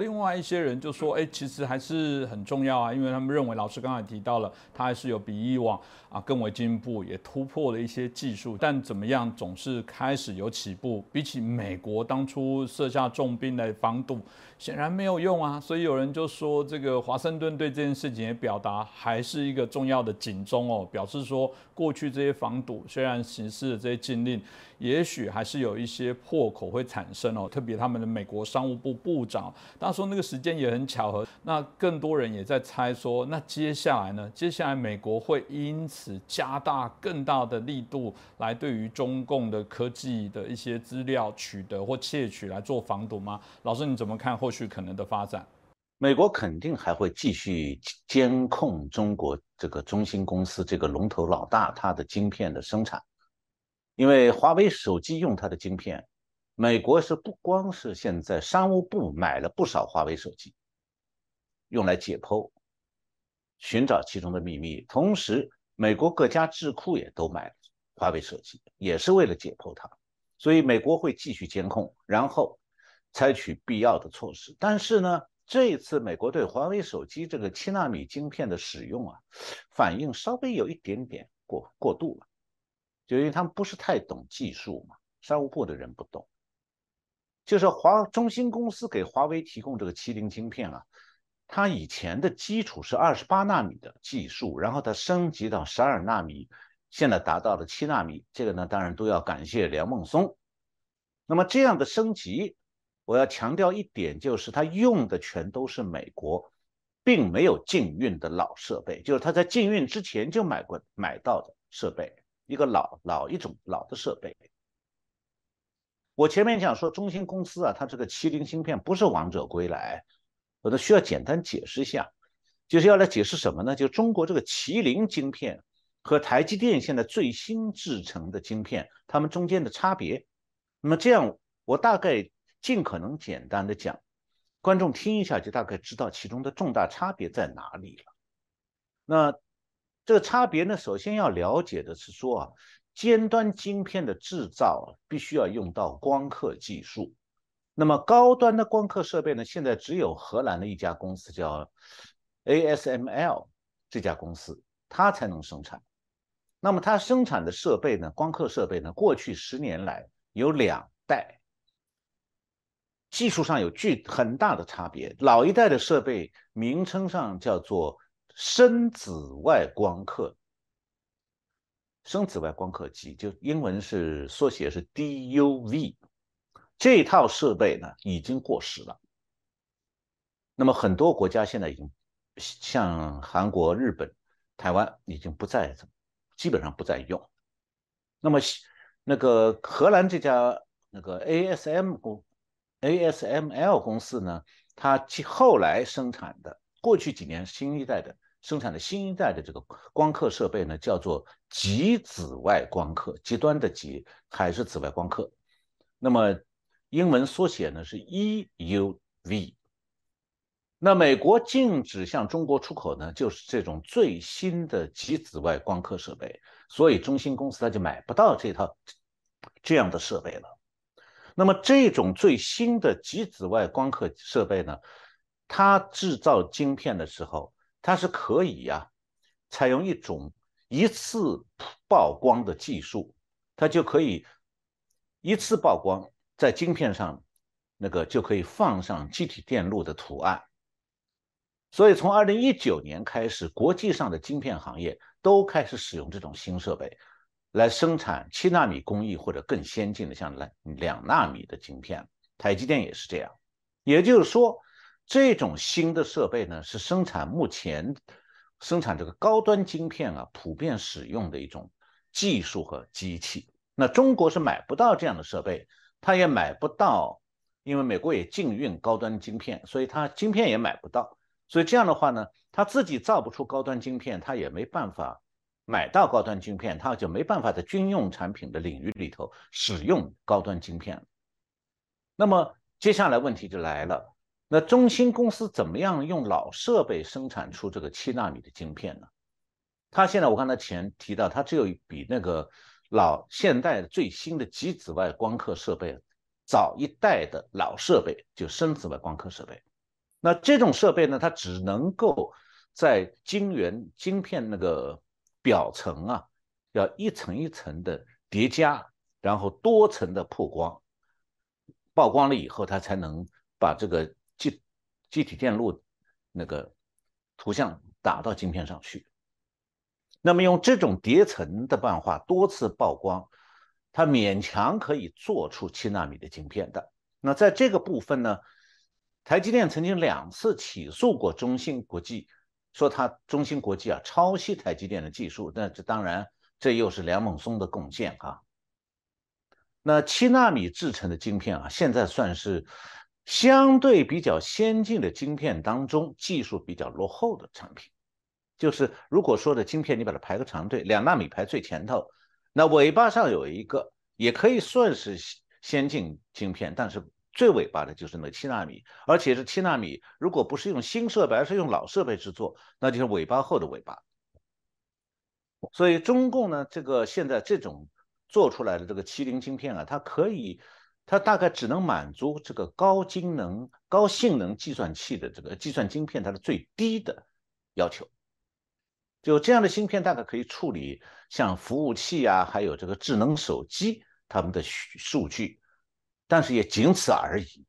另外一些人就说，哎，其实还是很重要啊，因为他们认为老师刚才提到了，他还是有比以往啊更为进步，也突破了一些技术。但怎么样，总是开始有起步。比起美国当初设下重兵来防堵，显然没有用啊。所以有人就说，这个华盛顿对这件事情也表达还是一个重要的警钟哦，表示说过去这些防堵虽然实施了这些禁令，也许还是有一些破口会产生哦。特别他们的美国商务部部长。他说那个时间也很巧合，那更多人也在猜说，那接下来呢？接下来美国会因此加大更大的力度来对于中共的科技的一些资料取得或窃取来做防堵吗？老师你怎么看后续可能的发展？美国肯定还会继续监控中国这个中兴公司这个龙头老大它的晶片的生产，因为华为手机用它的晶片。美国是不光是现在商务部买了不少华为手机，用来解剖、寻找其中的秘密，同时美国各家智库也都买了华为手机，也是为了解剖它。所以美国会继续监控，然后采取必要的措施。但是呢，这一次美国对华为手机这个七纳米晶片的使用啊，反应稍微有一点点过过度了，就因为他们不是太懂技术嘛，商务部的人不懂。就是华中兴公司给华为提供这个麒麟芯片啊，它以前的基础是二十八纳米的技术，然后它升级到十二纳米，现在达到了七纳米。这个呢，当然都要感谢梁孟松。那么这样的升级，我要强调一点，就是它用的全都是美国，并没有禁运的老设备，就是他在禁运之前就买过买到的设备，一个老老一种老的设备。我前面讲说，中兴公司啊，它这个麒麟芯片不是王者归来，我都需要简单解释一下，就是要来解释什么呢？就中国这个麒麟芯片和台积电现在最新制成的晶片，它们中间的差别。那么这样，我大概尽可能简单的讲，观众听一下就大概知道其中的重大差别在哪里了。那这个差别呢，首先要了解的是说啊。尖端晶片的制造必须要用到光刻技术，那么高端的光刻设备呢？现在只有荷兰的一家公司叫 ASML 这家公司，它才能生产。那么它生产的设备呢？光刻设备呢？过去十年来有两代，技术上有巨很大的差别。老一代的设备名称上叫做深紫外光刻。深紫外光刻机就英文是缩写是 DUV，这套设备呢已经过时了。那么很多国家现在已经像韩国、日本、台湾已经不再基本上不再用。那么那个荷兰这家那个 ASM 公 ASML 公司呢，它后来生产的过去几年新一代的。生产的新一代的这个光刻设备呢，叫做极紫外光刻，极端的极还是紫外光刻。那么英文缩写呢是 EUV。那美国禁止向中国出口呢，就是这种最新的极紫外光刻设备，所以中芯公司它就买不到这套这样的设备了。那么这种最新的极紫外光刻设备呢，它制造晶片的时候。它是可以呀，采用一种一次曝光的技术，它就可以一次曝光在晶片上，那个就可以放上机体电路的图案。所以从二零一九年开始，国际上的晶片行业都开始使用这种新设备来生产七纳米工艺或者更先进的，像两两纳米的晶片。台积电也是这样，也就是说。这种新的设备呢，是生产目前生产这个高端晶片啊，普遍使用的一种技术和机器。那中国是买不到这样的设备，它也买不到，因为美国也禁运高端晶片，所以它晶片也买不到。所以这样的话呢，它自己造不出高端晶片，它也没办法买到高端晶片，它就没办法在军用产品的领域里头使用高端晶片。那么接下来问题就来了。那中芯公司怎么样用老设备生产出这个七纳米的晶片呢？它现在我刚才前提到，它只有比那个老现代最新的极紫外光刻设备早一代的老设备，就深紫外光刻设备，那这种设备呢，它只能够在晶圆晶片那个表层啊，要一层一层的叠加，然后多层的曝光，曝光了以后，它才能把这个基体电路那个图像打到晶片上去。那么用这种叠层的办法，多次曝光，它勉强可以做出七纳米的晶片的。那在这个部分呢？台积电曾经两次起诉过中芯国际，说它中芯国际啊抄袭台积电的技术。那这当然，这又是梁孟松的贡献啊。那七纳米制成的晶片啊，现在算是相对比较先进的晶片当中技术比较落后的产品。就是如果说的晶片，你把它排个长队，两纳米排最前头，那尾巴上有一个，也可以算是先进晶片，但是。最尾巴的就是那七纳米，而且是七纳米，如果不是用新设备，而是用老设备制作，那就是尾巴后的尾巴。所以中共呢，这个现在这种做出来的这个麒麟晶片啊，它可以，它大概只能满足这个高精能、高性能计算器的这个计算晶片它的最低的要求。就这样的芯片，大概可以处理像服务器啊，还有这个智能手机它们的数据。但是也仅此而已，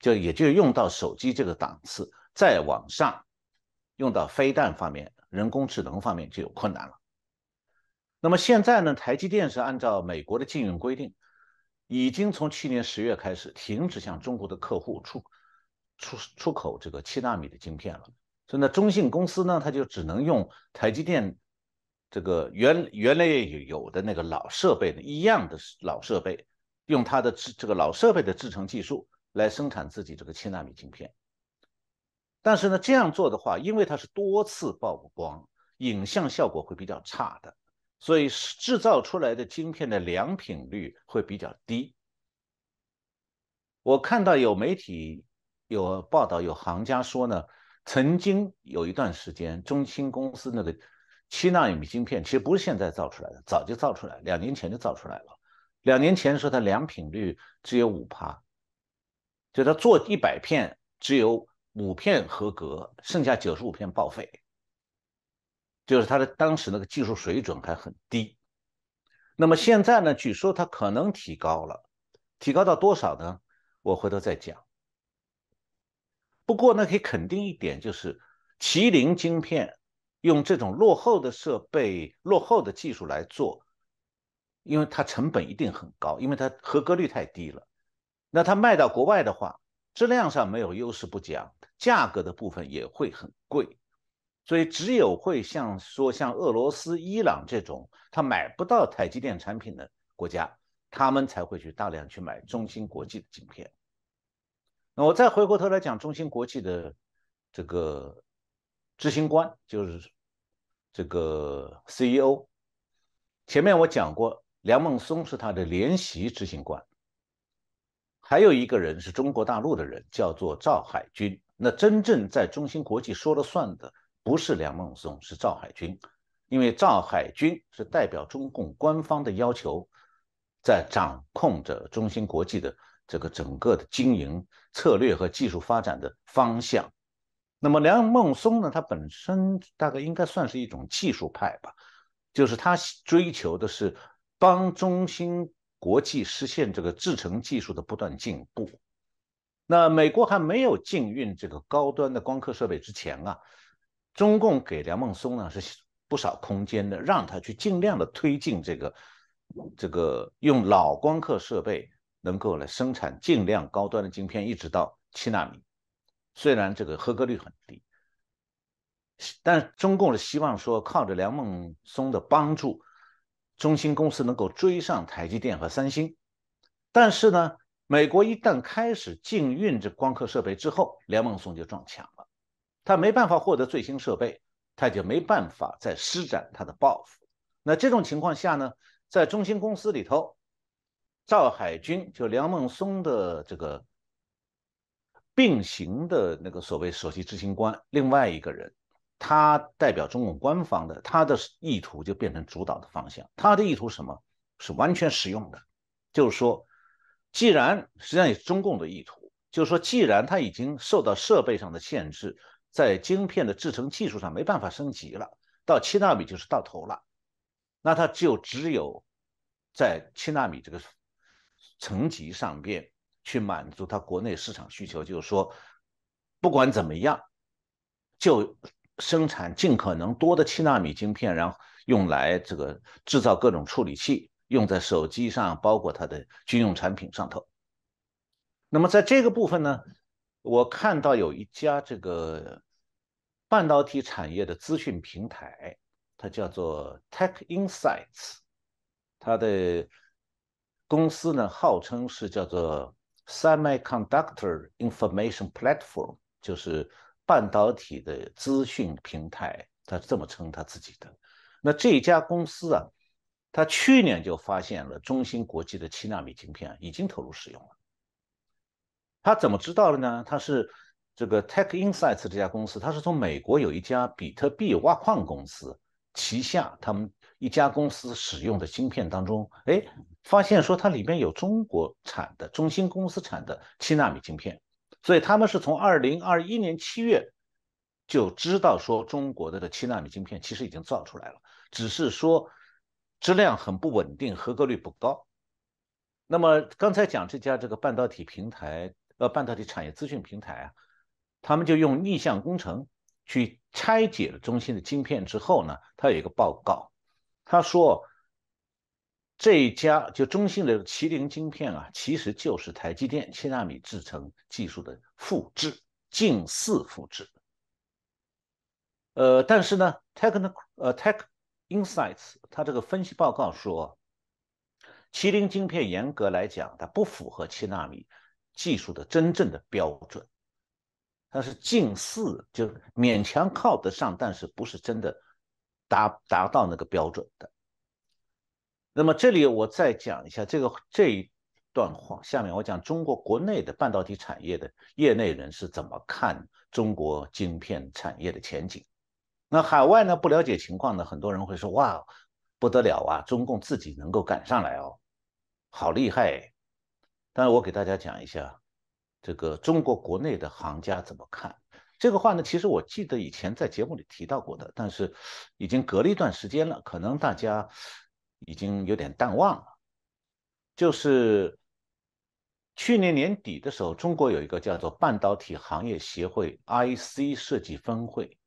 就也就用到手机这个档次，再往上用到飞弹方面、人工智能方面就有困难了。那么现在呢，台积电是按照美国的禁运规定，已经从去年十月开始停止向中国的客户出出出口这个七纳米的晶片了。所以呢，中信公司呢，它就只能用台积电这个原原来有有的那个老设备的一样的老设备。用它的制这个老设备的制程技术来生产自己这个七纳米晶片，但是呢，这样做的话，因为它是多次曝光，影像效果会比较差的，所以制造出来的晶片的良品率会比较低。我看到有媒体有报道，有行家说呢，曾经有一段时间，中芯公司那个七纳米晶片其实不是现在造出来的，早就造出来，两年前就造出来了。两年前说它良品率只有五趴，就他做一百片只有五片合格，剩下九十五片报废，就是他的当时那个技术水准还很低。那么现在呢，据说它可能提高了，提高到多少呢？我回头再讲。不过呢，可以肯定一点，就是麒麟晶片用这种落后的设备、落后的技术来做。因为它成本一定很高，因为它合格率太低了。那它卖到国外的话，质量上没有优势不讲，价格的部分也会很贵。所以只有会像说像俄罗斯、伊朗这种他买不到台积电产品的国家，他们才会去大量去买中芯国际的晶片。那我再回过头来讲中芯国际的这个执行官，就是这个 CEO。前面我讲过。梁孟松是他的联席执行官，还有一个人是中国大陆的人，叫做赵海军。那真正在中芯国际说了算的不是梁孟松，是赵海军，因为赵海军是代表中共官方的要求，在掌控着中芯国际的这个整个的经营策略和技术发展的方向。那么梁孟松呢，他本身大概应该算是一种技术派吧，就是他追求的是。帮中芯国际实现这个制程技术的不断进步。那美国还没有禁运这个高端的光刻设备之前啊，中共给梁孟松呢是不少空间的，让他去尽量的推进这个这个用老光刻设备能够来生产尽量高端的晶片，一直到七纳米。虽然这个合格率很低，但中共是希望说靠着梁孟松的帮助。中芯公司能够追上台积电和三星，但是呢，美国一旦开始禁运这光刻设备之后，梁孟松就撞墙了。他没办法获得最新设备，他就没办法再施展他的抱负。那这种情况下呢，在中兴公司里头，赵海军就梁孟松的这个并行的那个所谓首席执行官，另外一个人。他代表中共官方的，他的意图就变成主导的方向。他的意图什么？是完全实用的，就是说，既然实际上也是中共的意图，就是说，既然他已经受到设备上的限制，在晶片的制成技术上没办法升级了，到七纳米就是到头了，那它就只有在七纳米这个层级上边去满足它国内市场需求，就是说，不管怎么样，就生产尽可能多的七纳米晶片，然后用来这个制造各种处理器，用在手机上，包括它的军用产品上头。那么在这个部分呢，我看到有一家这个半导体产业的资讯平台，它叫做 Tech Insights，它的公司呢号称是叫做 Semiconductor Information Platform，就是半导体的资讯平台，它是这么称它自己的。那这家公司啊，它去年就发现了中芯国际的七纳米晶片已经投入使用了。他怎么知道的呢？他是这个 Tech Insights 这家公司，他是从美国有一家比特币挖矿公司旗下他们一家公司使用的芯片当中，哎，发现说它里面有中国产的中芯公司产的七纳米晶片，所以他们是从二零二一年七月就知道说中国的这七纳米晶片其实已经造出来了，只是说质量很不稳定，合格率不高。那么刚才讲这家这个半导体平台。呃，半导体产业资讯平台啊，他们就用逆向工程去拆解了中芯的晶片之后呢，他有一个报告，他说这一家就中芯的麒麟晶片啊，其实就是台积电七纳米制程技术的复制，近似复制。呃，但是呢，Techn 呃 Tech Insights 它这个分析报告说，麒麟晶片严格来讲，它不符合七纳米。技术的真正的标准，它是近似，就勉强靠得上，但是不是真的达达到那个标准的。那么这里我再讲一下这个这一段话，下面我讲中国国内的半导体产业的业内人士怎么看中国晶片产业的前景。那海外呢不了解情况呢，很多人会说哇不得了啊，中共自己能够赶上来哦，好厉害。但是我给大家讲一下，这个中国国内的行家怎么看这个话呢？其实我记得以前在节目里提到过的，但是已经隔了一段时间了，可能大家已经有点淡忘了。就是去年年底的时候，中国有一个叫做半导体行业协会 IC 设计分会，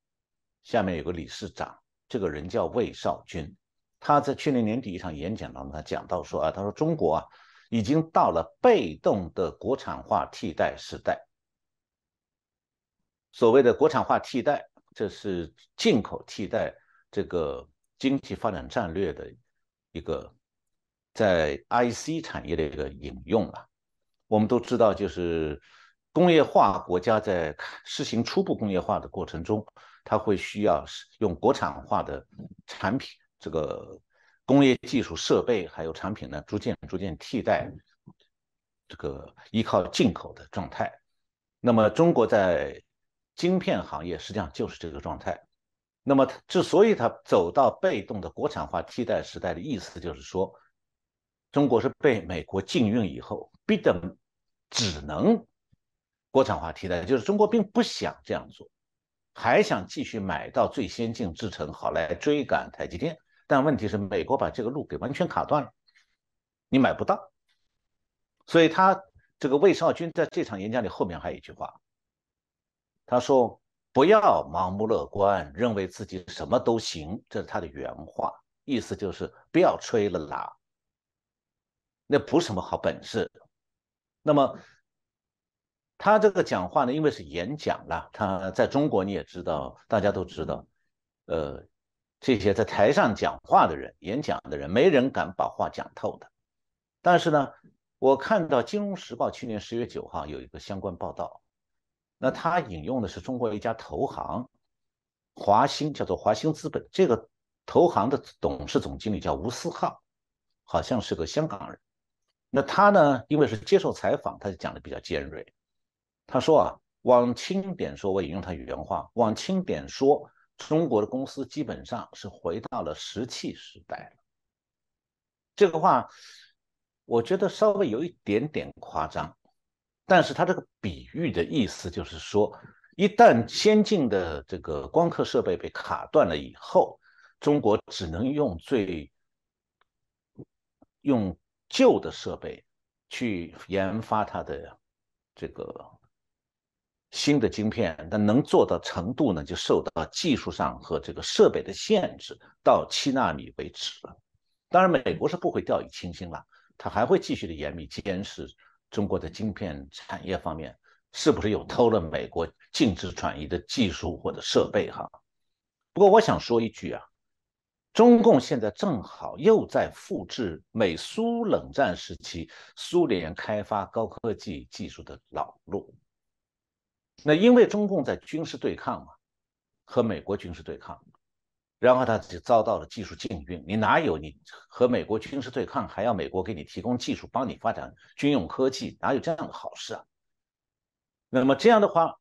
下面有个理事长，这个人叫魏少军，他在去年年底一场演讲当中，他讲到说啊，他说中国啊。已经到了被动的国产化替代时代。所谓的国产化替代，这是进口替代这个经济发展战略的一个在 IC 产业的一个引用了。我们都知道，就是工业化国家在实行初步工业化的过程中，它会需要用国产化的产品这个。工业技术设备还有产品呢，逐渐逐渐替代这个依靠进口的状态。那么中国在晶片行业实际上就是这个状态。那么之所以它走到被动的国产化替代时代的意思，就是说中国是被美国禁运以后逼得只能国产化替代，就是中国并不想这样做，还想继续买到最先进制程，好来追赶台积电。但问题是，美国把这个路给完全卡断了，你买不到。所以他这个魏少军在这场演讲里后面还有一句话，他说：“不要盲目乐观，认为自己什么都行。”这是他的原话，意思就是不要吹了啦，那不是什么好本事。那么他这个讲话呢，因为是演讲了，他在中国你也知道，大家都知道，呃。这些在台上讲话的人、演讲的人，没人敢把话讲透的。但是呢，我看到《金融时报》去年十月九号有一个相关报道，那他引用的是中国一家投行华兴，叫做华兴资本。这个投行的董事总经理叫吴思浩，好像是个香港人。那他呢，因为是接受采访，他就讲的比较尖锐。他说啊，往轻点说，我引用他原话，往轻点说。中国的公司基本上是回到了石器时代了。这个话，我觉得稍微有一点点夸张。但是他这个比喻的意思就是说，一旦先进的这个光刻设备被卡断了以后，中国只能用最用旧的设备去研发它的这个新的晶片，但能做到程度呢，就受到技术上和这个设备的限制，到七纳米为止了。当然，美国是不会掉以轻心了，他还会继续的严密监视中国的晶片产业方面是不是有偷了美国禁止转移的技术或者设备哈。不过，我想说一句啊。中共现在正好又在复制美苏冷战时期苏联开发高科技技术的老路。那因为中共在军事对抗嘛，和美国军事对抗，然后他就遭到了技术禁运。你哪有你和美国军事对抗还要美国给你提供技术，帮你发展军用科技，哪有这样的好事啊？那么这样的话，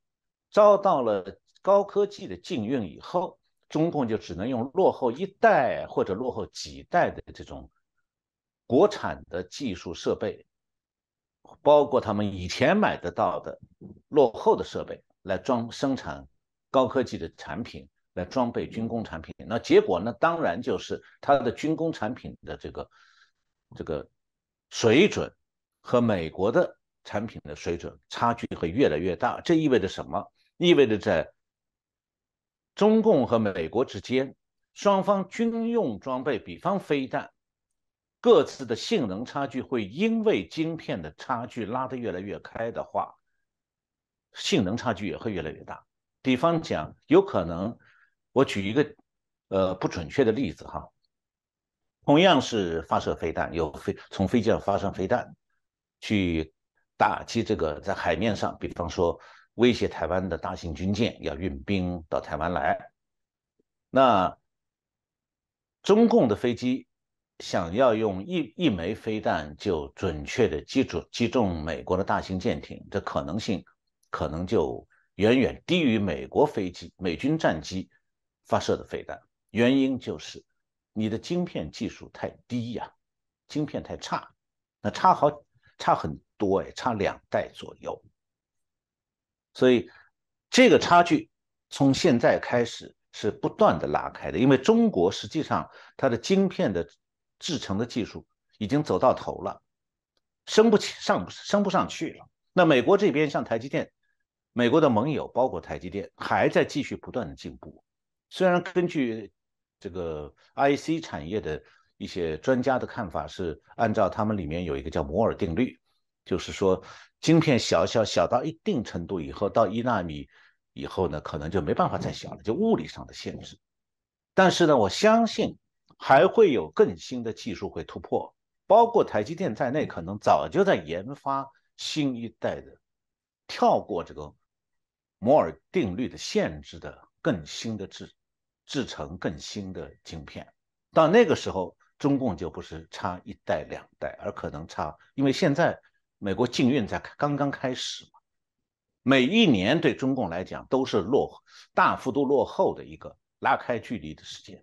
遭到了高科技的禁运以后。中共就只能用落后一代或者落后几代的这种国产的技术设备，包括他们以前买得到的落后的设备来装生产高科技的产品，来装备军工产品。那结果呢？当然就是它的军工产品的这个这个水准和美国的产品的水准差距会越来越大。这意味着什么？意味着在中共和美国之间，双方军用装备，比方飞弹，各自的性能差距会因为晶片的差距拉得越来越开的话，性能差距也会越来越大。比方讲，有可能，我举一个呃不准确的例子哈，同样是发射飞弹，有飞从飞机上发射飞弹，去打击这个在海面上，比方说。威胁台湾的大型军舰要运兵到台湾来，那中共的飞机想要用一一枚飞弹就准确的击中击中美国的大型舰艇，这可能性可能就远远低于美国飞机、美军战机发射的飞弹。原因就是你的晶片技术太低呀，晶片太差，那差好差很多哎，差两代左右。所以，这个差距从现在开始是不断的拉开的，因为中国实际上它的晶片的制成的技术已经走到头了，升不起上升不上去了。那美国这边像台积电，美国的盟友包括台积电还在继续不断的进步。虽然根据这个 IC 产业的一些专家的看法是按照他们里面有一个叫摩尔定律。就是说，晶片小小小到一定程度以后，到一纳米以后呢，可能就没办法再小了，就物理上的限制。但是呢，我相信还会有更新的技术会突破，包括台积电在内，可能早就在研发新一代的，跳过这个摩尔定律的限制的更新的制制成更新的晶片。到那个时候，中共就不是差一代两代，而可能差，因为现在。美国禁运才刚刚开始嘛，每一年对中共来讲都是落大幅度落后的一个拉开距离的时间。